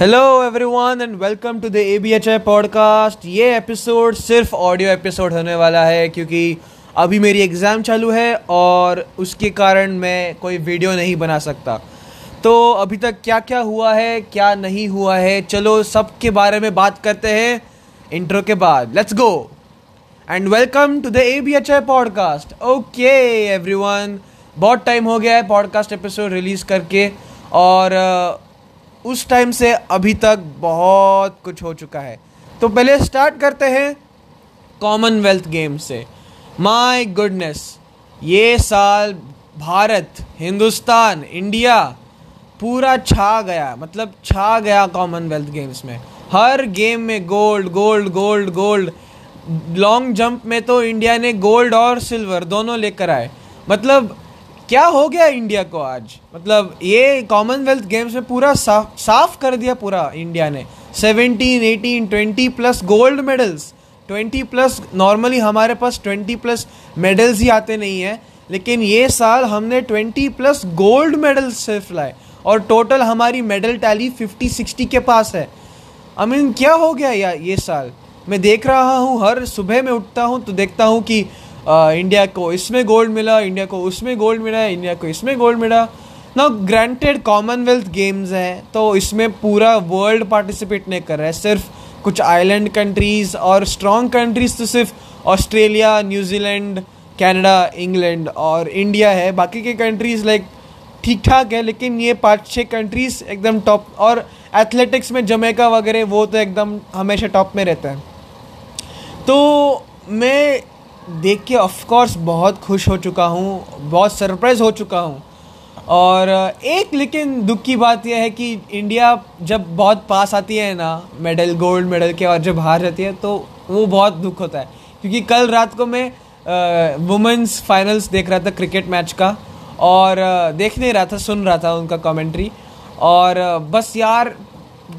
Hello everyone and welcome to the A B H I podcast ये episode सिर्फ़ audio episode होने वाला है क्योंकि अभी मेरी एग्ज़ाम चालू है और उसके कारण मैं कोई वीडियो नहीं बना सकता। तो अभी तक क्या क्या हुआ है क्या नहीं हुआ है चलो सब के बारे में बात करते हैं इंट्रो के बाद। Let's go and welcome to the A B H I podcast okay everyone बहुत टाइम हो गया है पॉडकास्ट एपिसोड रिलीज़ करके और uh, उस टाइम से अभी तक बहुत कुछ हो चुका है। तो पहले स्टार्ट करते हैं कॉमनवेल्थ गेम से। माय गुडनेस ये साल भारत, हिंदुस्तान, इंडिया पूरा छा गया मतलब छा गया कॉमनवेल्थ गेम्स में। हर गेम में gold gold gold gold long jump में तो इंडिया ने गोल्ड और सिल्वर दोनों लेकर आए। मतलब क्या हो गया इंडिया को आज? मतलब ये कॉमनवेल्थ गेम्स में पूरा साफ़ साफ़ कर दिया पूरा इंडिया ने। 17, 18, 20 plus gold medals 20 plus normally हमारे पास 20 प्लस मेडल्स ही आते नहीं हैं। लेकिन ये साल हमने 20 प्लस गोल्ड मेडल्स सिर्फ़ लाए। और टोटल हमारी मेडल टैली 50 60 के पास है। आई मीन क्या हो गया यार ये साल? मैं देख रहा हूँ हर सुबह में उठता हूँ तो देखता हूँ कि इंडिया को इसमें गोल्ड मिला इंडिया को उसमें गोल्ड मिला इंडिया को इसमें गोल्ड मिला। ना ग्रांटेड कॉमनवेल्थ गेम्स हैं तो इसमें पूरा वर्ल्ड पार्टिसिपेट नहीं कर रहा है। सिर्फ़ कुछ आइलैंड कंट्रीज़ और स्ट्रॉन्ग कंट्रीज़ तो सिर्फ़ Australia New Zealand Canada England और इंडिया है। बाकी के कंट्रीज़ लाइक ठीक ठाक है, लेकिन ये पाँच छः कंट्रीज़ एकदम टॉप और एथलेटिक्स में जमेका वगैरह, वो तो एकदम हमेशा टॉप में रहता है। तो मैं देख के ऑफकोर्स बहुत खुश हो चुका हूँ, बहुत सरप्राइज़ हो चुका हूँ। और एक लेकिन दुख की बात यह है कि इंडिया जब बहुत पास आती है ना मेडल गोल्ड मेडल के और जब हार जाती है तो वो बहुत दुख होता है। क्योंकि कल रात को मैं वुमेंस फाइनल्स देख रहा था क्रिकेट मैच का और देख नहीं रहा था, सुन रहा था उनका कमेंट्री और बस यार,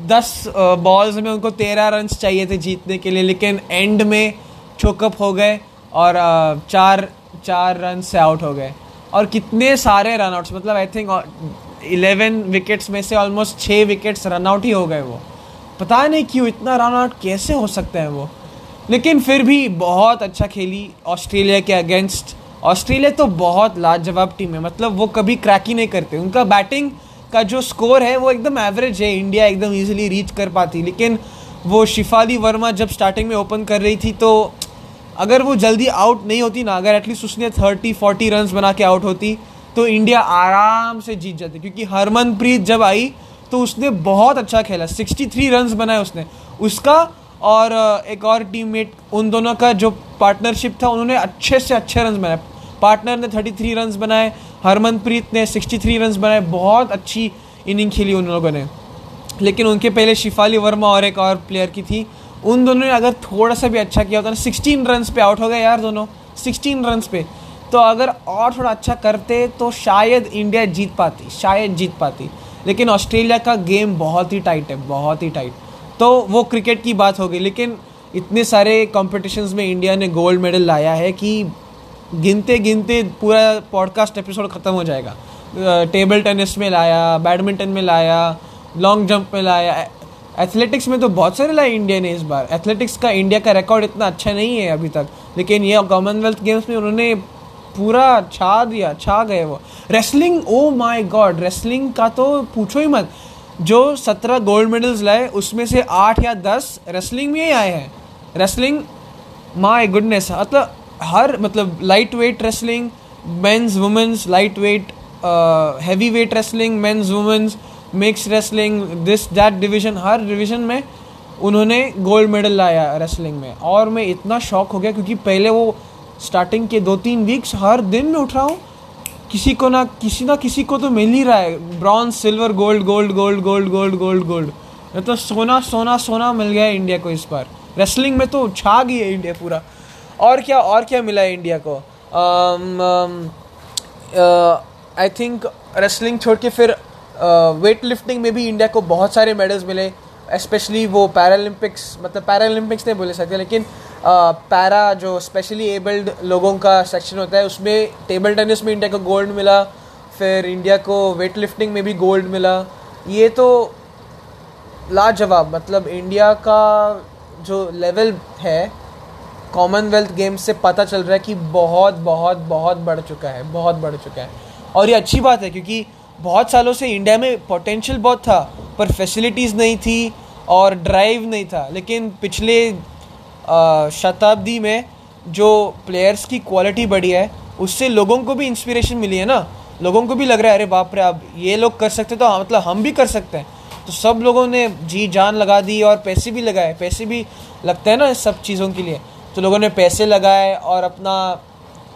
दस बॉल्स में उनको तेरह रन्स चाहिए थे जीतने के लिए, लेकिन एंड में चोकअप हो गए। और चार चार रन से आउट हो गए। और कितने सारे रन आउट्स मतलब आई थिंक इलेवन विकेट्स में से ऑलमोस्ट छः विकेट्स रन आउट ही हो गए वो। पता नहीं क्यों इतना रन आउट कैसे हो सकते हैं वो। लेकिन फिर भी बहुत अच्छा खेली ऑस्ट्रेलिया के अगेंस्ट ऑस्ट्रेलिया तो बहुत लाजवाब टीम है मतलब वो कभी क्रैक ही नहीं करते। उनका बैटिंग का जो स्कोर है, वो एकदम एवरेज है। इंडिया एकदम इजीली रीच कर पाती। लेकिन वो शिफाली वर्मा जब स्टार्टिंग में ओपन कर रही थी तो अगर वो जल्दी आउट नहीं होती ना, अगर एटलीस्ट उसने थर्टी फोर्टी रन बना के आउट होती तो इंडिया आराम से जीत जाती। क्योंकि हरमनप्रीत जब आई तो उसने बहुत अच्छा खेला। सिक्सटी थ्री रन बनाए उसने। उसका और एक और टीममेट उन दोनों का जो पार्टनरशिप था, उन्होंने अच्छे से अच्छे रन बनाए। पार्टनर ने थर्टी थ्री रन बनाए, हरमनप्रीत ने सिक्सटी थ्री रन बनाए। बहुत अच्छी इनिंग खेली उन लोगों ने। लेकिन उनके पहले शिफाली वर्मा और एक और प्लेयर की थी उन दोनों ने अगर थोड़ा सा भी अच्छा किया होता ना सिक्सटीन रन पे आउट हो गए यार दोनों सिक्सटीन रन पे। तो अगर और थोड़ा अच्छा करते तो शायद इंडिया जीत पाती, शायद जीत पाती। लेकिन ऑस्ट्रेलिया का गेम बहुत ही टाइट है, बहुत ही टाइट तो वो क्रिकेट की बात हो गई, लेकिन इतने सारे कॉम्पिटिशन्स में इंडिया ने गोल्ड मेडल लाया है कि गिनते गिनते पूरा पॉडकास्ट एपिसोड ख़त्म हो जाएगा। टेबल टेनिस में लाया बैडमिंटन में लाया लॉन्ग जंप में लाया एथलेटिक्स में तो बहुत सारे लाए इंडिया ने इस बार। एथलेटिक्स का इंडिया का रिकॉर्ड इतना अच्छा नहीं है अभी तक। लेकिन ये कॉमनवेल्थ गेम्स में उन्होंने पूरा छा दिया, छा गए वो। Wrestling oh my God wrestling का तो पूछो ही मत। जो सत्रह गोल्ड मेडल्स लाए, उसमें से आठ या दस रेसलिंग में ही आए हैं। रेसलिंग माय गुडनेस मतलब हर मतलब light weight wrestling men's women's light weight heavy weight wrestling men's women's mix wrestling this that division her division में उन्होंने गोल्ड मेडल लाया रेसलिंग में। और मैं इतना शौक हो गया क्योंकि पहले वो स्टार्टिंग के दो तीन वीक्स हर दिन में उठ रहा हूँ, किसी को ना, किसी ना किसी को तो मिल ही रहा है। Bronze silver gold gold gold gold gold gold gold तो सोना सोना सोना मिल गया इंडिया को इस बार। रेसलिंग में तो छा गई है इंडिया पूरा। और क्या और क्या मिला है इंडिया को आई थिंक रेसलिंग छोड़ के फिर वेट लिफ्टिंग में भी इंडिया को बहुत सारे मेडल्स मिले स्पेशली वो पैरालंपिक्स मतलब पैरालंपिक्स नहीं बोले सकते, लेकिन पैरा जो स्पेशली एबल्ड लोगों का सेक्शन होता है, उसमें टेबल टेनिस में इंडिया को गोल्ड मिला, फिर इंडिया को वेट लिफ्टिंग में भी गोल्ड मिला। ये तो लाजवाब मतलब इंडिया का जो लेवल है कॉमनवेल्थ गेम्स से पता चल रहा है कि बहुत बहुत बहुत बढ़ चुका है, बहुत बढ़ चुका है। और ये अच्छी बात है, क्योंकि बहुत सालों से इंडिया में पोटेंशियल बहुत था, पर फैसिलिटीज़ नहीं थी और ड्राइव नहीं था। लेकिन पिछले शताब्दी में जो प्लेयर्स की क्वालिटी बढ़ी है, उससे लोगों को भी इंस्पिरेशन मिली है ना। लोगों को भी लग रहा है, अरे बाप रे, अब ये लोग कर सकते तो हाँ मतलब हम भी कर सकते हैं। तो सब लोगों ने जी जान लगा दी और पैसे भी लगाए। पैसे भी लगते हैं ना सब चीज़ों के लिए। तो लोगों ने पैसे लगाए और अपना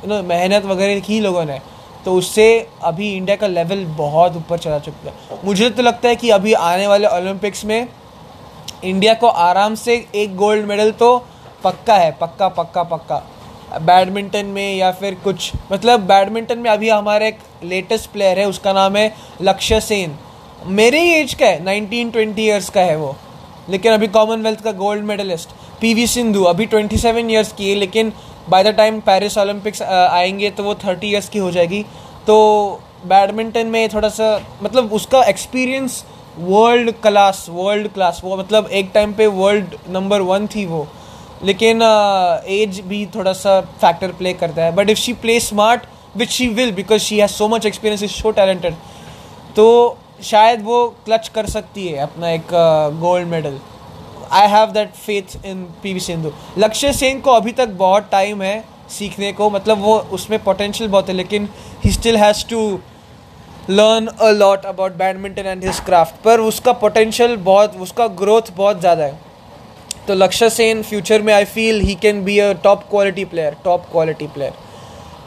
यू नो मेहनत वगैरह की लोगों ने। तो उससे अभी इंडिया का लेवल बहुत ऊपर चला चुका है। मुझे तो लगता है कि अभी आने वाले ओलंपिक्स में इंडिया को आराम से एक गोल्ड मेडल तो पक्का है, पक्का पक्का पक्का। बैडमिंटन में या फिर कुछ मतलब बैडमिंटन में अभी हमारे एक लेटेस्ट प्लेयर है, उसका नाम है लक्ष्य सेन। मेरे ही एज का है नाइनटीन ट्वेंटी ईयर्स का है वो। लेकिन अभी कॉमनवेल्थ का gold medalist P V Sindhu अभी ट्वेंटी सेवन ईयर्स की है, लेकिन by the time Paris Olympics आएँगे तो वो थर्टी ईयर्स की हो जाएगी। तो बैडमिंटन में थोड़ा सा मतलब उसका experience world class world class वो मतलब एक टाइम पे वर्ल्ड नंबर वन थी वो। लेकिन एज uh, भी थोड़ा सा फैक्टर प्ले करता है। But if she play smart which she will because she has so much experience is so talented तो शायद वो क्लच कर सकती है अपना एक gold medal I have that faith in P V Sindhu Lakshya Sen को अभी तक बहुत टाइम है सीखने को। मतलब वो उसमें पोटेंशियल बहुत है, लेकिन he still has to learn a lot about badminton and his craft पर उसका पोटेंशियल बहुत, उसका ग्रोथ बहुत ज़्यादा है। तो लक्ष्य सेन फ्यूचर में I feel he can be a top quality player top quality player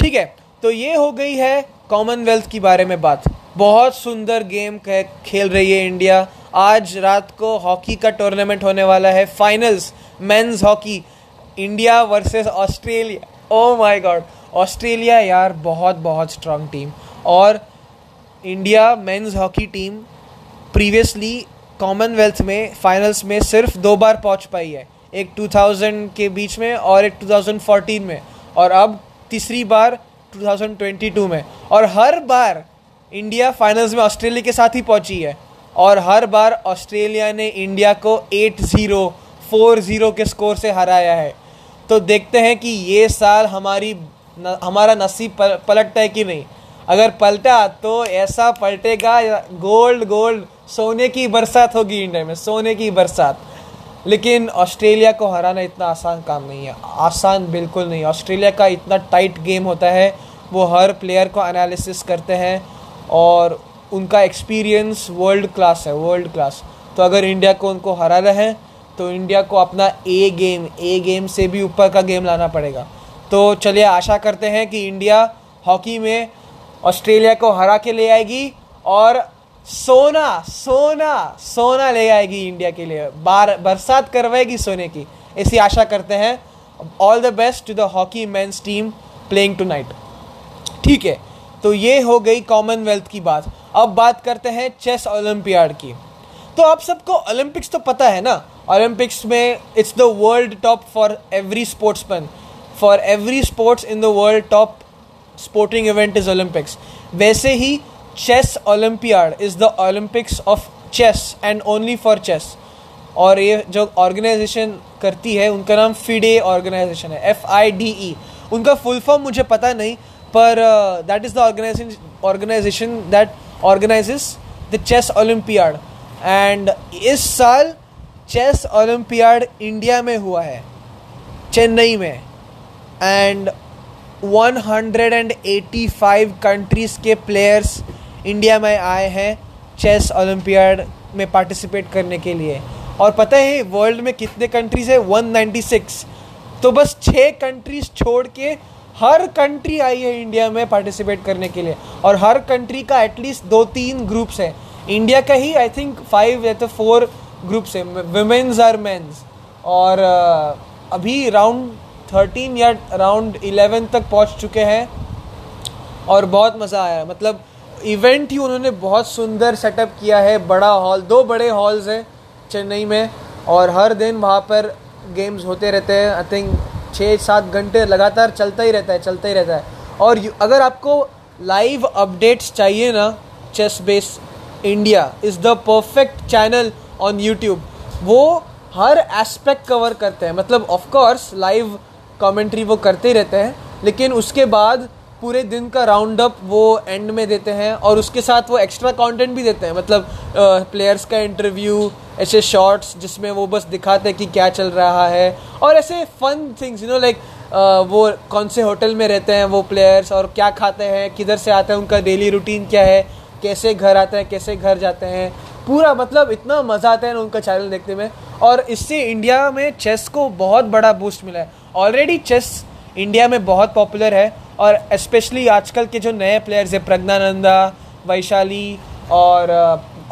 ठीक है? तो ये हो गई है कॉमनवेल्थ की बारे में बात। बहुत सुंदर गेम खेल रही है इंडिया आज रात को हॉकी का टूर्नामेंट होने वाला है। Finals men's hockey India versus Australia oh my God Australia यार, बहुत बहुत स्ट्रांग टीम और India men's hockey team previously Commonwealth में फाइनल्स में सिर्फ़ दो बार पहुँच पाई है। एक 2000 के बीच में और एक 2014 में। और अब तीसरी बार 2022 में। और हर बार इंडिया फाइनल्स में ऑस्ट्रेलिया के साथ ही पहुँची है। और हर बार ऑस्ट्रेलिया ने इंडिया को 8-0 4-0 के स्कोर से हराया है। तो देखते हैं कि ये साल हमारी न, हमारा नसीब पलटता है कि नहीं। अगर पलटा तो ऐसा पलटेगा गोल्ड गोल्ड सोने की बरसात होगी इंडिया में सोने की बरसात। लेकिन ऑस्ट्रेलिया को हराना इतना आसान काम नहीं है। आसान बिल्कुल नहीं। ऑस्ट्रेलिया का इतना टाइट गेम होता है वो हर प्लेयर को एनालिसिस करते हैं और उनका एक्सपीरियंस वर्ल्ड क्लास है वर्ल्ड क्लास तो अगर इंडिया को उनको हराना है तो इंडिया को अपना ए गेम ए गेम से भी ऊपर का गेम लाना पड़ेगा. तो चलिए, आशा करते हैं कि इंडिया हॉकी में ऑस्ट्रेलिया को हरा के ले आएगी और सोना सोना सोना ले आएगी इंडिया के लिए. बार, बरसात करवाएगी सोने की. ऐसी आशा करते हैं. All the best to the hockey men's team playing tonight ठीक है. तो ये हो गई कॉमनवेल्थ की बात। अब बात करते हैं चेस ओलंपियाड की। तो आप सबको ओलंपिक्स तो पता है ना? ओलंपिक्स में it's the world top for every sportsman for every sports in the world top sporting event is Olympics वैसे ही chess Olympiad is the Olympics of chess and only for chess और ये जो organisation करती है, उनका नाम FIDE organisation है। F I D E उनका फुल फॉर्म मुझे पता नहीं पर that is the organisation organisation that organises the chess Olympiad and इस साल चेस ओलंपियाड इंडिया में हुआ है, चेन्नई में. एंड 185 कंट्रीज़ के प्लेयर्स इंडिया में आए हैं चेस ओलम्पियाड में पार्टिसिपेट करने के लिए. और पता है वर्ल्ड में कितने कंट्रीज़ है? 196 तो बस छः कंट्रीज़ छोड़ के हर कंट्री आई है इंडिया में पार्टिसिपेट करने के लिए। और हर कंट्री का एटलीस्ट दो तीन ग्रुप्स है। इंडिया का ही आई थिंक फाइव या तो फोर ग्रुप्स है। वुमेन्स आर मेंस और अभी राउंड थर्टीन या राउंड इलेवन तक पहुँच चुके हैं। और बहुत मज़ा आया। मतलब इवेंट ही उन्होंने बहुत सुंदर सेटअप किया है। बड़ा हॉल दो बड़े हॉल्स हैं चेन्नई में। और हर दिन वहाँ पर गेम्स होते रहते हैं। आई थिंक छः सात घंटे लगातार चलता ही रहता है, चलता ही रहता है। और अगर आपको लाइव अपडेट्स चाहिए ना ChessBase India is the perfect channel on YouTube वो हर एस्पेक्ट कवर करते हैं। मतलब ऑफकोर्स लाइव कमेंट्री वो करते ही रहते हैं, लेकिन उसके बाद पूरे दिन का राउंड अप वो एंड में देते हैं और उसके साथ वो एक्स्ट्रा कंटेंट भी देते हैं। मतलब प्लेयर्स का इंटरव्यू ऐसे शॉर्ट्स जिसमें वो बस दिखाते हैं कि क्या चल रहा है और ऐसे fun things you know like वो कौन से होटल में रहते हैं वो प्लेयर्स और क्या खाते हैं, किधर से आते हैं, उनका डेली रूटीन क्या है, कैसे घर आते हैं, कैसे घर जाते हैं। पूरा मतलब इतना मज़ा आता है उनका चैनल देखने में और इससे इंडिया में चेस को बहुत बड़ा बूस्ट मिला है। ऑलरेडी चेस इंडिया में बहुत पॉपुलर है और स्पेशली आजकल के जो नए प्लेयर्स हैं, प्रज्ञानंदा, वैशाली और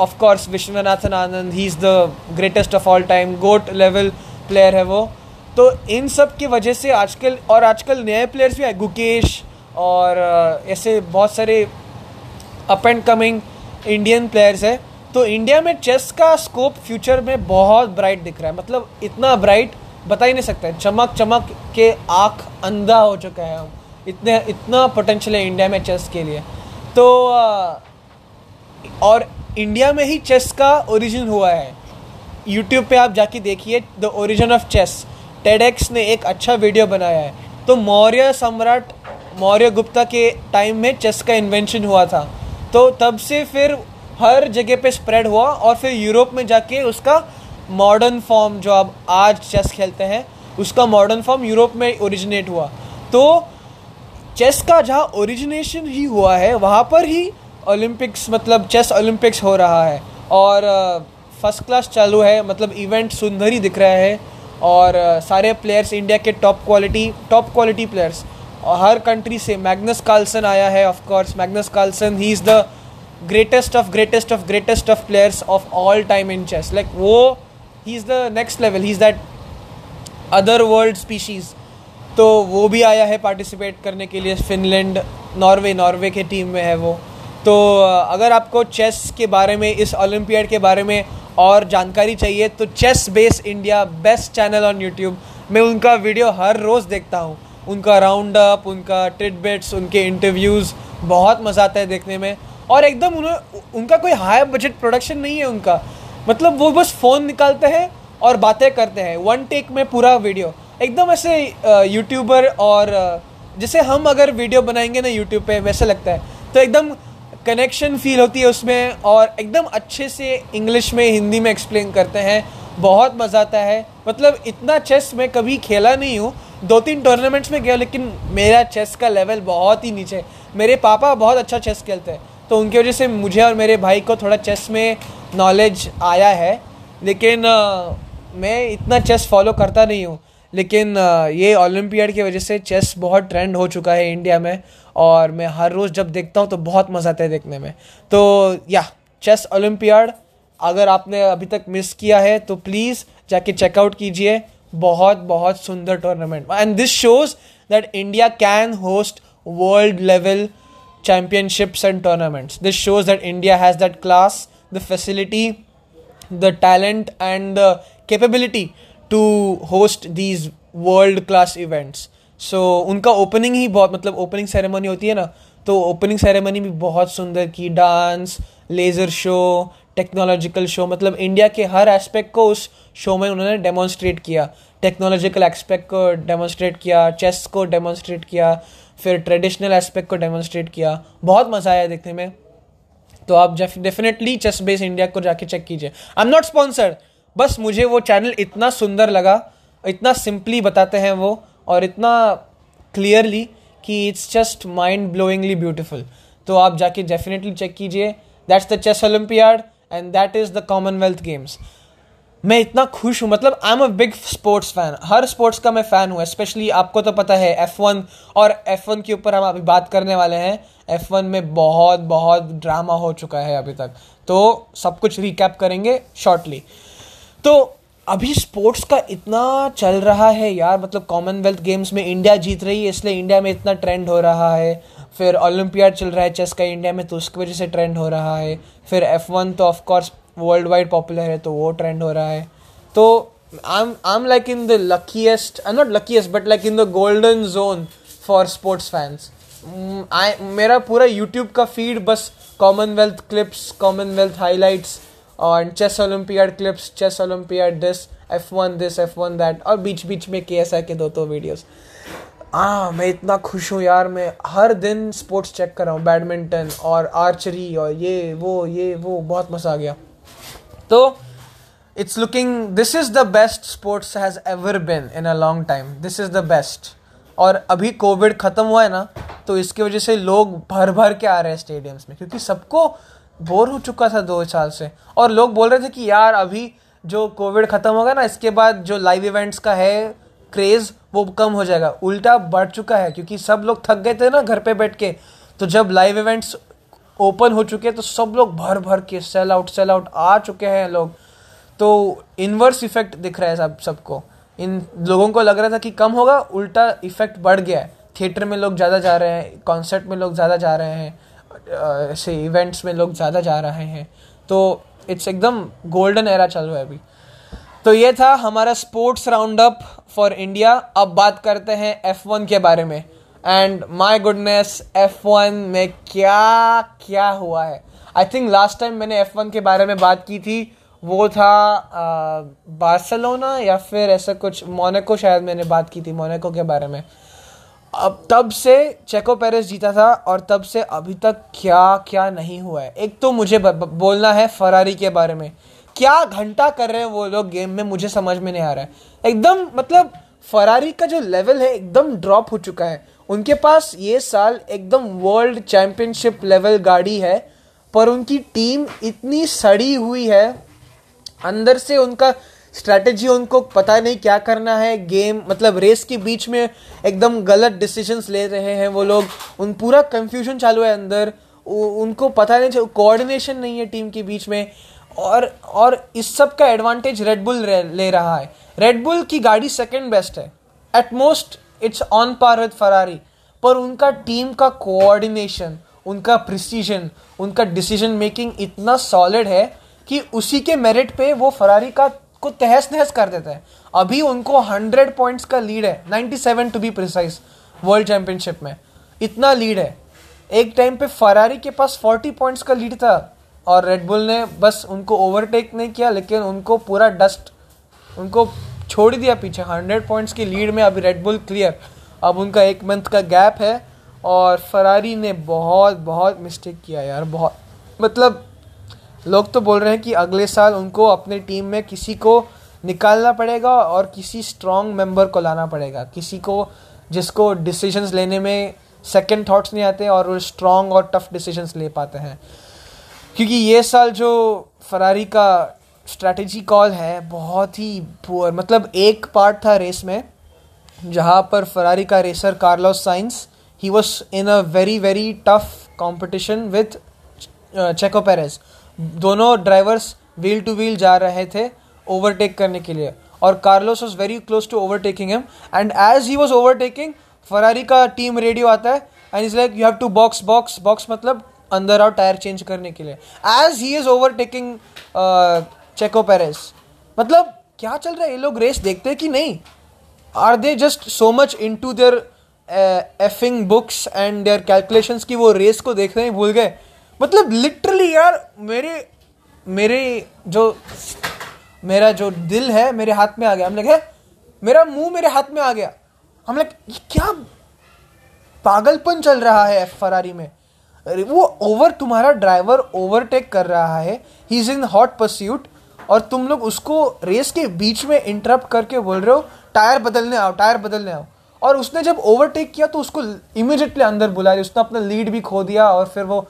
of course Viswanathan Anand he is the greatest of all time GOAT level player है वो। तो इन सब की वजह से आजकल, और आजकल नए प्लेयर्स भी आए गुकेश और ऐसे बहुत सारे up and coming Indian players है। तो इंडिया में चेस का स्कोप फ्यूचर में बहुत ब्राइट दिख रहा है। मतलब इतना ब्राइट बता ही नहीं सकते। चमक चमक के आँख अंधा हो चुका है इतने, इतना पोटेंशियल है इंडिया में चेस के लिए। तो और इंडिया में ही चेस का ओरिजिन हुआ है। यूट्यूब पे आप जाके देखिए the origin of chess TEDx ने एक अच्छा वीडियो बनाया है। तो मौर्य सम्राट, मौर्य गुप्ता के टाइम में चेस का इन्वेंशन हुआ था। तो तब से फिर हर जगह पे स्प्रेड हुआ और फिर यूरोप में जाके उसका मॉडर्न फॉर्म जो आप आज चेस खेलते हैं, उसका मॉडर्न फॉर्म यूरोप में ओरिजिनेट हुआ। तो चेस का जहाँ ओरिजिनेशन ही हुआ है, वहाँ पर ही ओलंपिक्स मतलब चेस ओलंपिक्स हो रहा है। और फ़र्स्ट क्लास चालू है मतलब इवेंट सुंदर ही दिख रहा है। और सारे प्लेयर्स इंडिया के top quality top quality players और हर कंट्री से मैग्नस कार्लसन आया है of course Magnus Carlsen he is the greatest of greatest of greatest of players of all time in chess like वो he is the next level he is that other world species तो वो भी आया है participate करने के लिए। Finland Norway Norway के टीम में है वो। तो अगर आपको चेस के बारे में, इस ओलंपियाड के बारे में और जानकारी चाहिए तो ChessBase India best channel on YouTube मैं उनका वीडियो हर रोज़ देखता हूँ। उनका राउंड अप उनका टिडबिट्स उनके इंटरव्यूज़ बहुत मज़ा आता है देखने में। और एकदम उन्होंने उनका कोई हाई बजट प्रोडक्शन नहीं है उनका। मतलब वो बस फ़ोन निकालते हैं और बातें करते हैं। वन टेक में पूरा वीडियो एकदम ऐसे यूट्यूबर और जैसे हम अगर वीडियो बनाएँगे ना यूट्यूब पे वैसे लगता है। तो एकदम कनेक्शन फील होती है उसमें और एकदम अच्छे से इंग्लिश में हिंदी में एक्सप्लेन करते हैं। बहुत मज़ा आता है। मतलब इतना चेस मैं कभी खेला नहीं हूँ। दो तीन टूर्नामेंट्स में गया लेकिन मेरा चेस का लेवल बहुत ही नीचे मेरे पापा बहुत अच्छा चेस खेलते हैं। तो उनकी वजह से मुझे और मेरे भाई को थोड़ा चेस में नॉलेज आया है। लेकिन आ, मैं इतना चेस फॉलो करता नहीं हूँ। लेकिन ये ओलंपियाड की वजह से चेस बहुत ट्रेंड हो चुका है इंडिया में और मैं हर रोज़ जब देखता हूँ तो बहुत मज़ा आता है देखने में। तो या चेस ओलंपियाड अगर आपने अभी तक मिस किया है तो प्लीज़ जाके चेकआउट कीजिए। बहुत बहुत सुंदर tournament and this shows that India can host world level championships and tournaments. This shows that India has that class, the facility, the talent, and the capability to host these world class events so उनका opening ही बहुत मतलब opening ceremony होती है ना तो opening ceremony भी बहुत सुंदर की dance laser show technological show मतलब इंडिया के हर एस्पेक्ट को उस शो में उन्होंने डेमोन्स्ट्रेट किया। टेक्नोलॉजिकल एस्पेक्ट को डेमोन्स्ट्रेट किया चेस को डेमोन्स्ट्रेट किया, फिर ट्रेडिशनल एस्पेक्ट को डेमोन्स्ट्रेट किया। बहुत मज़ा आया देखने में। तो आप डेफिनेटली चेस बेस इंडिया को जाके चेक कीजिए। आई एम नॉट स्पॉन्सर्ड बस मुझे वो चैनल इतना सुंदर लगा, इतना सिंपली बताते हैं वो, और इतना क्लियरली कि it's just mind blowingly beautiful तो आप जाके डेफिनेटली चेक कीजिए। That's the chess Olympiad and that is the Commonwealth Games मैं इतना खुश हूँ मतलब I am a big sports fan her sports का मैं फ़ैन हूँ स्पेशली आपको तो पता है एफ़ वन और एफ़ वन के ऊपर हम अभी बात करने वाले हैं। एफ़ वन में बहुत बहुत ड्रामा हो चुका है अभी तक। तो सब कुछ रिकैप करेंगे शॉर्टली तो अभी स्पोर्ट्स का इतना चल रहा है यार मतलब कॉमनवेल्थ गेम्स में इंडिया जीत रही है, इसलिए इंडिया में इतना ट्रेंड हो रहा है। फिर ओलंपियाड चल रहा है चेस का इंडिया में तो उसकी वजह से ट्रेंड हो रहा है। फिर एफ़ वन तो ऑफकोर्स वर्ल्ड वाइड पॉपुलर है तो वो ट्रेंड हो रहा है। तो I I am like in the luckiest I not luckiest but like in the golden zone for sports fans I मेरा पूरा यूट्यूब का फ़ीड बस कॉमनवेल्थ क्लिप्स कॉमनवेल्थ हाईलाइट्स और chess Olympiad clips, chess Olympiad this F one this F one that और बीच बीच में के S I के दो दो वीडियोस हाँ मैं इतना खुश हूँ यार, मैं हर दिन स्पोर्ट्स चेक कर रहा हूँ बैडमिंटन और आर्चरी और ये, वो ये, वो, बहुत मज़ा आ गया। तो it's looking this is the best sports has ever been in a long time this is the best और अभी कोविड ख़त्म हुआ है ना तो इसकी वजह से लोग भर भर के आ रहे हैं स्टेडियम्स में, क्योंकि सबको बोर हो चुका था दो साल से। और लोग बोल रहे थे कि यार, अभी जो कोविड ख़त्म होगा ना, इसके बाद जो लाइव इवेंट्स का है क्रेज़ वो कम हो जाएगा। उल्टा बढ़ चुका है, क्योंकि सब लोग थक गए थे ना घर पे बैठ के। तो जब लाइव इवेंट्स ओपन हो चुके हैं तो सब लोग भर भर के सेल आउट सेल आउट आ चुके हैं लोग। तो इन्वर्स इफ़ेक्ट दिख रहा है सब, सबको। इन लोगों को लग रहा था कि कम होगा, उल्टा इफ़ेक्ट बढ़ गया है। थिएटर में लोग ज़्यादा जा रहे हैं कॉन्सर्ट में लोग ज़्यादा जा रहे हैं। ऐसे इवेंट्स में लोग ज़्यादा जा रहे हैं। तो इट्स एकदम गोल्डन एरा चल रहा है अभी। तो ये था हमारा sports round up for India अब बात करते हैं एफ़ वन के बारे में। And my goodness F one में क्या क्या हुआ है? आई थिंक लास्ट टाइम मैंने एफ़ वन के बारे में बात की थी, वो था बार्सलोना या फिर ऐसा कुछ, मोनेको शायद मैंने बात की थी, मोनेको के बारे में। अब तब से चेको पेरिस जीता था और तब से अभी तक क्या क्या नहीं हुआ है। एक तो मुझे ब, ब, बोलना है फरारी के बारे में। क्या घंटा कर रहे हैं वो लोग गेम में मुझे समझ में नहीं आ रहा है। एकदम मतलब फरारी का जो लेवल है एकदम ड्रॉप हो चुका है। उनके पास ये साल एकदम वर्ल्ड चैंपियनशिप लेवल गाड़ी है पर उनकी टीम इतनी सड़ी हुई है अंदर से उनका स्ट्रैटेजी उनको पता नहीं क्या करना है गेम मतलब रेस के बीच में एकदम गलत डिसीजंस ले रहे हैं वो लोग, उन पूरा कंफ्यूजन चालू है अंदर उनको पता नहीं कोऑर्डिनेशन नहीं है टीम के बीच में, और और इस सब का एडवांटेज रेडबुल ले रहा है। रेडबुल की गाड़ी सेकेंड बेस्ट है। At most it's on par with Ferrari पर उनका टीम का कोऑर्डिनेशन उनका प्रिसीजन उनका डिसीज़न मेकिंग इतना सॉलिड है कि उसी के मेरिट पे वो फरारी का को तहस नहस कर देता है। अभी उनको हंड्रेड पॉइंट्स का लीड है ninety seven to be precise world championship में। इतना लीड है। एक टाइम पे फरारी के पास फोर्टी पॉइंट्स का लीड था और रेडबुल ने बस उनको ओवरटेक नहीं किया, लेकिन उनको पूरा डस्ट उनको छोड़ दिया पीछे। हंड्रेड पॉइंट्स की लीड में अभी रेडबुल क्लियर अब उनका एक मंथ का गैप है और फरारी ने बहुत बहुत मिस्टेक किया यार, बहुत। मतलब लोग तो बोल रहे हैं कि अगले साल उनको अपने टीम में किसी को निकालना पड़ेगा और किसी स्ट्रॉन्ग मेंबर को लाना पड़ेगा। किसी को जिसको डिसीजंस लेने में सेकंड थॉट्स नहीं आते और वो स्ट्रॉन्ग और टफ डिसीजंस ले पाते हैं। क्योंकि ये साल जो फरारी का स्ट्रैटेजी कॉल है, बहुत ही पुअर मतलब एक पार्ट था रेस में, जहाँ पर फरारी का racer Carlos Sainz he was in a very very tough competition with Checo Perez दोनों ड्राइवर्स व्हील टू व्हील जा रहे थे ओवरटेक करने के लिए। और Carlos was very close to overtaking him and as he was overtaking Ferrari का team radio आता है and is like you have to box box box मतलब अंदर आओ टायर चेंज करने के लिए। As he is overtaking Checo Perez मतलब क्या चल रहा है? ये लोग रेस देखते हैं कि नहीं? Are they just so much into their effing books and their calculation की वो रेस को देख रहे हैं? भूल गए। मतलब लिटरली यार, मेरे मेरे जो, मेरा जो दिल है, मेरे हाथ में आ गया। हम लगे मेरा मुँह मेरे हाथ में आ गया। हम लग क्या पागलपन चल रहा है फरारी में? वो ओवर तुम्हारा ड्राइवर ओवरटेक कर रहा है। He is in hot pursuit और तुम लोग उसको रेस के बीच में इंटरप्ट करके बोल रहे हो टायर बदलने आओ टायर बदलने आओ। और उसने जब ओवरटेक किया तो उसको इमिजिएटली अंदर बुला लिया। उसने अपना लीड भी खो दिया और फिर वो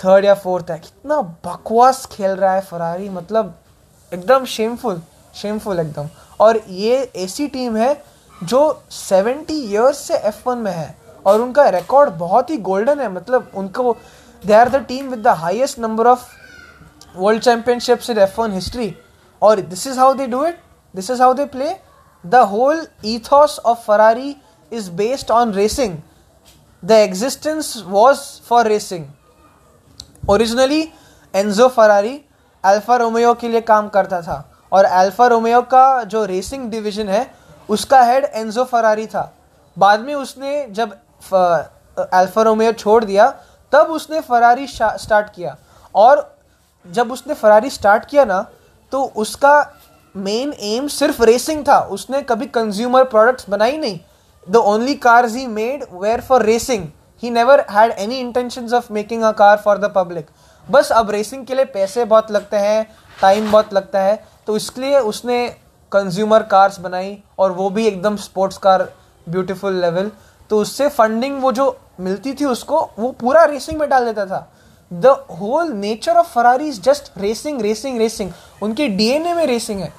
थर्ड या फोर्थ है। कितना बकवास खेल रहा है फरारी मतलब एकदम शेमफुल शेमफुल एकदम। और ये ऐसी टीम है जो सेवेंटी ईयर्स से एफ़ वन में है और उनका रिकॉर्ड बहुत ही गोल्डन है। मतलब उनको they are the team with the highest number of world championships in F history और this is how they do it this is how they play the whole ethos of Ferrari is based on racing the existence was for racing originally Enzo Ferrari Alfa Romeo के लिए काम करता था और Alfa Romeo का जो racing division है, उसका हेड एनजो फरारी था। बाद में उसने जब अल्फ़ा रोमियो छोड़ दिया, तब उसने फरारी स्टार्ट किया। और जब उसने फरारी स्टार्ट किया ना तो उसका मेन एम सिर्फ़ रेसिंग था। उसने कभी कंज्यूमर प्रोडक्ट्स बनाई नहीं। The only cars he made were for racing he never had any intention of making a car for the public बस अब रेसिंग के लिए पैसे बहुत लगते हैं टाइम बहुत लगता है तो इसलिए उसने कंज्यूमर कार्स बनाई और वो भी एकदम स्पोर्ट्स कार ब्यूटीफुल लेवल तो उससे फंडिंग वो जो मिलती थी उसको, वो पूरा रेसिंग में डाल देता था. The whole nature of Ferrari is just racing racing racing उनके डीएनए में रेसिंग है.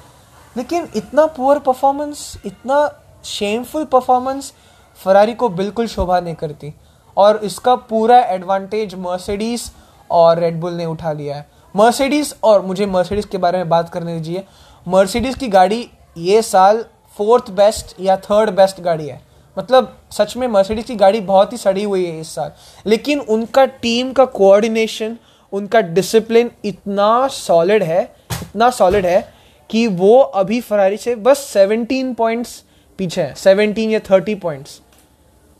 लेकिन इतना पुअर परफॉर्मेंस इतना शेमफुल परफॉर्मेंस फरारी को बिल्कुल शोभा नहीं करती. और इसका पूरा एडवांटेज मर्सिडीज और रेडबुल ने उठा लिया है। मर्सिडीज और मुझे मर्सिडीज के बारे में बात करने दीजिए। मर्सिडीज की गाड़ी ये साल फोर्थ बेस्ट या थर्ड बेस्ट गाड़ी है। मतलब सच में मर्सिडीज की गाड़ी बहुत ही सड़ी हुई है इस साल। लेकिन उनका टीम का कोऑर्डिनेशन उनका डिसिप्लिन इतना सॉलिड है, इतना सॉलिड है कि वो अभी फरारी से बस 17 पॉइंट्स पीछे है। 17 या 30 पॉइंट्स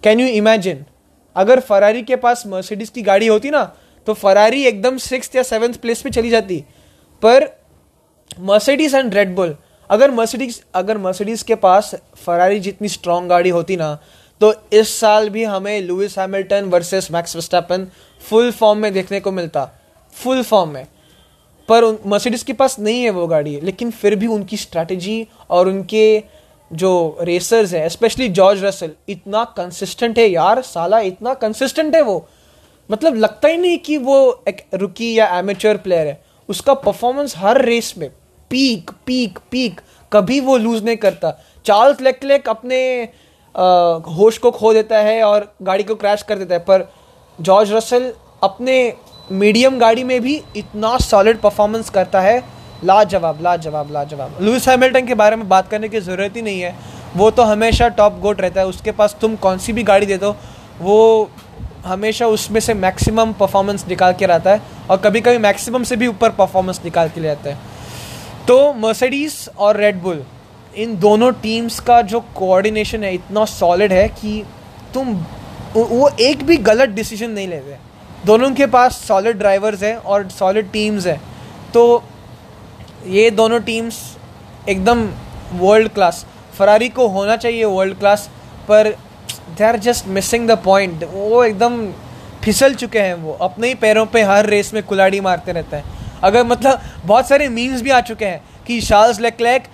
कैन यू इमेजिन अगर फरारी के पास मर्सिडीज की गाड़ी होती ना तो फरारी एकदम सिक्स या सेवन्थ प्लेस पे चली जाती। पर मर्सिडीज एंड रेडबुल अगर मर्सिडीज अगर मर्सिडीज के पास फरारी जितनी स्ट्रांग गाड़ी होती ना तो इस साल भी हमें Lewis Hamilton versus Max Verstappen full form में देखने को मिलता। फुल फॉर्म में। पर मर्सिडीज के पास नहीं है वो गाड़ी, लेकिन फिर भी उनकी स्ट्रैटेजी और उनके जो रेसर्स हैं स्पेशली जॉर्ज रसल इतना कंसिस्टेंट है यार, साला इतना कंसिस्टेंट है वो। मतलब लगता ही नहीं कि वो एक रुकी या एमेचर प्लेयर है। उसका परफॉर्मेंस हर रेस में पीक पीक पीक कभी वो लूज नहीं करता। चार्ल्स लेक अपने होश को खो देता है और गाड़ी को क्रैश कर देता है, पर जॉर्ज रसल अपने मीडियम गाड़ी में भी इतना सॉलिड परफॉर्मेंस करता है लाजवाब लाजवाब लाजवाब। लुइस हैमिल्टन के बारे में बात करने की ज़रूरत ही नहीं है। वो तो हमेशा टॉप गोट रहता है। उसके पास तुम कौन सी भी गाड़ी दे दो, वो हमेशा उसमें से मैक्सिमम परफॉर्मेंस निकाल के रहता है और कभी कभी मैक्सिमम से भी ऊपर परफॉर्मेंस निकाल के आता है। तो मर्सिडीज और रेडबुल इन दोनों टीम्स का जो कोऑर्डिनेशन है इतना सॉलिड है कि तुम वो एक भी गलत डिसीज़न नहीं लेते। दोनों के पास सॉलिड ड्राइवर्स हैं और सॉलिड टीम्स हैं। तो ये दोनों टीम्स एकदम वर्ल्ड क्लास फरारी को होना चाहिए वर्ल्ड क्लास पर they are just missing the point वो एकदम फिसल चुके हैं वो। अपने ही पैरों पे हर रेस में कुलाड़ी मारते रहते हैं। अगर मतलब बहुत सारे मीम्स भी आ चुके हैं कि Charles Leclerc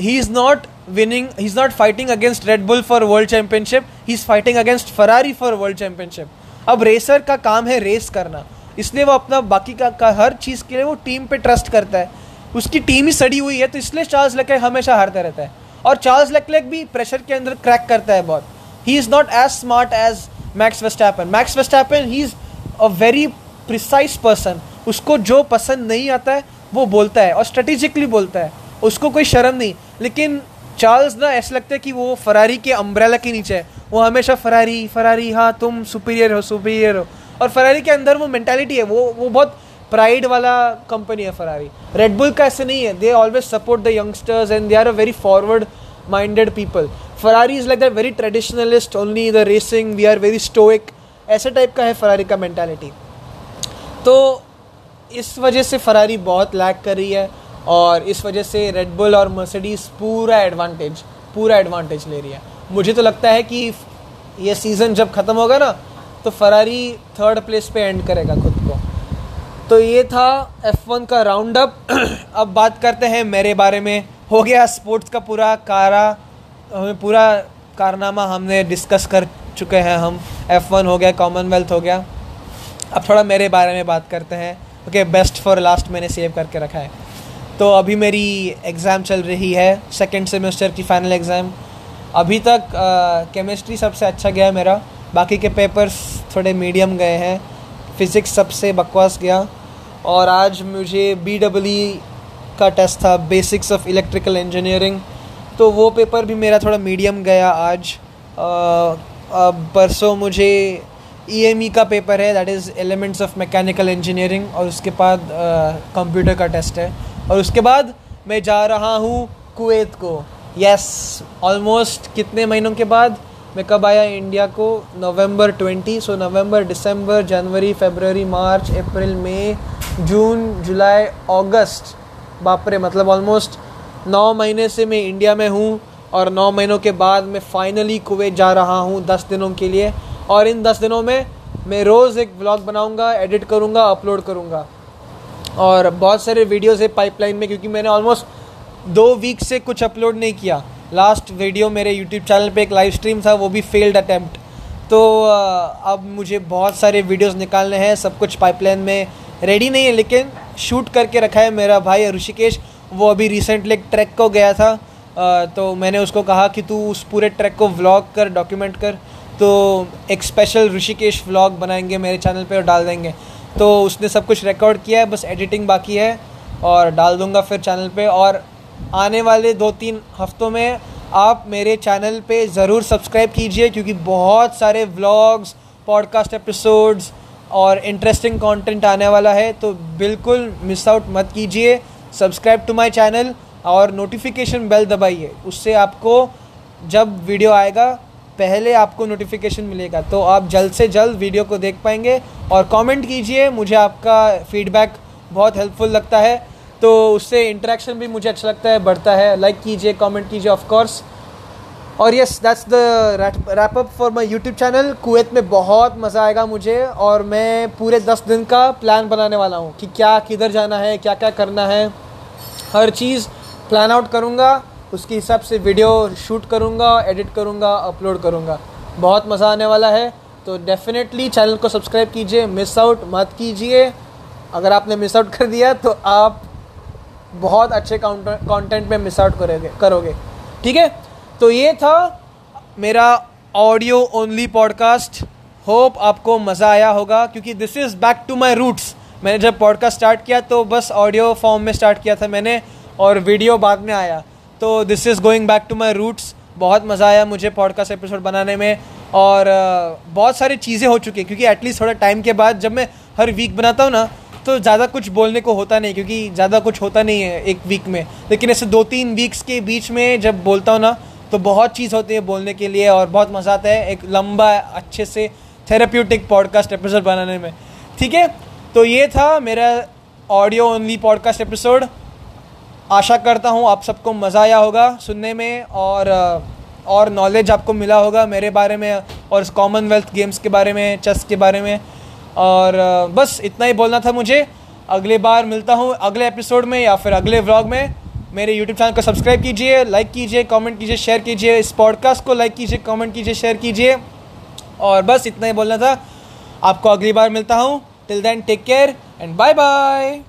he is not winning he is not fighting against Red Bull for world championship he is fighting against Ferrari for world championship अब रेसर का काम है रेस करना। इसलिए वो अपना बाकी का, का हर चीज़ के लिए वो टीम पे ट्रस्ट करता है। उसकी टीम ही सड़ी हुई है तो इसलिए चार्ल्स लेक्लैक हमेशा हारता रहता है। और चार्ल्स लेक्लैक भी प्रेशर के अंदर क्रैक करता है बहुत। He is not as smart as Max Verstappen Max Verstappen he is a very precise person उसको जो पसंद नहीं आता है, वो बोलता है और स्ट्रेटेजिकली बोलता है। उसको कोई शर्म नहीं। लेकिन चार्ल्स ना ऐसा लगता है कि वो फरारी के अम्ब्रेला के नीचे है। वो हमेशा फरारी फरारी हाँ तुम सुपीरियर हो सुपीरियर हो। और फरारी के अंदर वो मैंटेलिटी है। वो वो बहुत प्राइड वाला कंपनी है फरारी रेडबुल का ऐसे नहीं है. They always support the youngsters and they are a very forward minded people Ferrari is like that very traditionalist only the racing we are very stoic ऐसे टाइप का है Ferrari का mentality तो इस वजह से फरारी बहुत लैक कर रही है और इस वजह से रेडबुल और मर्सिडीज पूरा एडवांटेज पूरा एडवांटेज ले रही है. मुझे तो लगता है कि ये सीज़न जब ख़त्म होगा ना तो फरारी थर्ड प्लेस पे एंड करेगा खुद को. तो ये था F1 का राउंड अप अब बात करते हैं मेरे बारे में। हो गया स्पोर्ट्स का पूरा कारा, हमें पूरा कारनामा हमने डिस्कस कर चुके हैं हम। F1 हो गया कॉमनवेल्थ हो गया। अब थोड़ा मेरे बारे में बात करते हैं। ओके बेस्ट फॉर लास्ट मैंने सेव करके रखा है। तो अभी मेरी एग्ज़ाम चल रही है सेकेंड सेमेस्टर की फाइनल एग्ज़ाम अभी तक केमिस्ट्री सबसे अच्छा गया मेरा। बाकी के पेपर्स थोड़े मीडियम गए हैं। फ़िज़िक्स सबसे बकवास गया। और आज मुझे बी डब्ल्यू का टेस्ट था बेसिक्स ऑफ़ इलेक्ट्रिकल इंजीनियरिंग तो वो पेपर भी मेरा थोड़ा मीडियम गया आज। परसों मुझे ई एम ई का पेपर है that is elements of mechanical engineering और उसके बाद कंप्यूटर का टेस्ट है। और उसके बाद मैं जा रहा हूँ कुवैत को। यस yes, ऑलमोस्ट कितने महीनों के बाद? मैं कब आया इंडिया को? नवंबर ट्वेंटी सो नवंबर, दिसंबर, जनवरी, फरवरी, मार्च, अप्रैल, मई, जून, जुलाई, अगस्त। बापरे मतलब ऑलमोस्ट नौ महीने से मैं इंडिया में हूँ और नौ महीनों के बाद मैं फाइनली कुवैत जा रहा हूँ दस दिनों के लिए। और इन दस दिनों में मैं रोज़ एक ब्लॉग बनाऊँगा एडिट करूँगा अपलोड करूँगा। और बहुत सारे वीडियोज़ है पाइपलाइन में, क्योंकि मैंने ऑलमोस्ट दो वीक से कुछ अपलोड नहीं किया। लास्ट वीडियो मेरे यूट्यूब चैनल पे एक लाइव स्ट्रीम था, वो भी फेल्ड अटैम्प्ट तो अब मुझे बहुत सारे वीडियोस निकालने हैं, सब कुछ पाइपलाइन में रेडी नहीं है, लेकिन शूट करके रखा है मेरा भाई ऋषिकेश। वो अभी रिसेंटली एक ट्रैक को गया था। तो मैंने उसको कहा कि तू उस पूरे ट्रैक को व्लॉग कर डॉक्यूमेंट कर। तो एक स्पेशल ऋषिकेश व्लॉग बनाएँगे मेरे चैनल पे और डाल देंगे। तो उसने सब कुछ रिकॉर्ड किया है, बस एडिटिंग बाकी है और डाल दूँगा फिर चैनल पे। और आने वाले दो तीन हफ्तों में आप मेरे चैनल पे ज़रूर सब्सक्राइब कीजिए, क्योंकि बहुत सारे व्लॉग्स पॉडकास्ट एपिसोड्स और इंटरेस्टिंग कंटेंट आने वाला है तो बिल्कुल मिस आउट मत कीजिए। सब्सक्राइब टू माय चैनल और नोटिफिकेशन बेल दबाइए। उससे आपको जब वीडियो आएगा, पहले आपको नोटिफिकेशन मिलेगा। तो आप जल्द से जल्द वीडियो को देख पाएँगे और कमेंट कीजिए। मुझे आपका फीडबैक बहुत हेल्पफुल लगता है। तो उससे इंटरेक्शन भी मुझे अच्छा लगता है, बढ़ता है। लाइक कीजिए कमेंट कीजिए ऑफ़ कोर्स और yes that's the wrap up for my YouTube channel Kuwait में बहुत मज़ा आएगा मुझे और मैं पूरे दस दिन का प्लान बनाने वाला हूँ कि क्या, किधर जाना है, क्या क्या करना है। हर चीज़ प्लान आउट करूँगा, उसके हिसाब से वीडियो शूट करूँगा एडिट करूँगा अपलोड करूँगा। बहुत मज़ा आने वाला है। तो डेफिनेटली चैनल को सब्सक्राइब कीजिए मिस आउट मत कीजिए। अगर आपने मिस आउट कर दिया तो आप बहुत अच्छे कंटेंट में मिस आउट करोगे करोगे। ठीक है? तो ये था मेरा ऑडियो ओनली पॉडकास्ट होप आपको मज़ा आया होगा, क्योंकि this is back to my roots मैंने जब पॉडकास्ट स्टार्ट किया तो बस ऑडियो फॉर्म में स्टार्ट किया था मैंने, और वीडियो बाद में आया। तो this is going back to my roots बहुत मज़ा आया मुझे पॉडकास्ट एपिसोड बनाने में, और बहुत सारी चीज़ें हो चुकी हैं, क्योंकि एटलीस्ट थोड़ा टाइम के बाद जब मैं हर वीक बनाता हूँ ना तो ज़्यादा कुछ बोलने को होता नहीं, क्योंकि ज़्यादा कुछ होता नहीं है एक वीक में। लेकिन ऐसे दो तीन वीक्स के बीच में जब बोलता हूँ ना तो बहुत चीज़ होती है बोलने के लिए और बहुत मज़ा आता है एक लंबा, अच्छे से थेराप्यूटिक पॉडकास्ट एपिसोड बनाने में। ठीक है? तो ये था मेरा ऑडियो ओनली पॉडकास्ट एपिसोड आशा करता हूँ आप सबको मज़ा आया होगा सुनने में और और नॉलेज आपको मिला होगा मेरे बारे में और कॉमनवेल्थ गेम्स के बारे में चेस के बारे में। और बस इतना ही बोलना था मुझे। अगले बार मिलता हूँ अगले एपिसोड में या फिर अगले व्लॉग में। मेरे यूट्यूब चैनल को सब्सक्राइब कीजिए लाइक कीजिए कमेंट कीजिए शेयर कीजिए। इस पॉडकास्ट को लाइक कीजिए कमेंट कीजिए शेयर कीजिए। और बस इतना ही बोलना था। आपको अगली बार मिलता हूँ। Till then take care and bye bye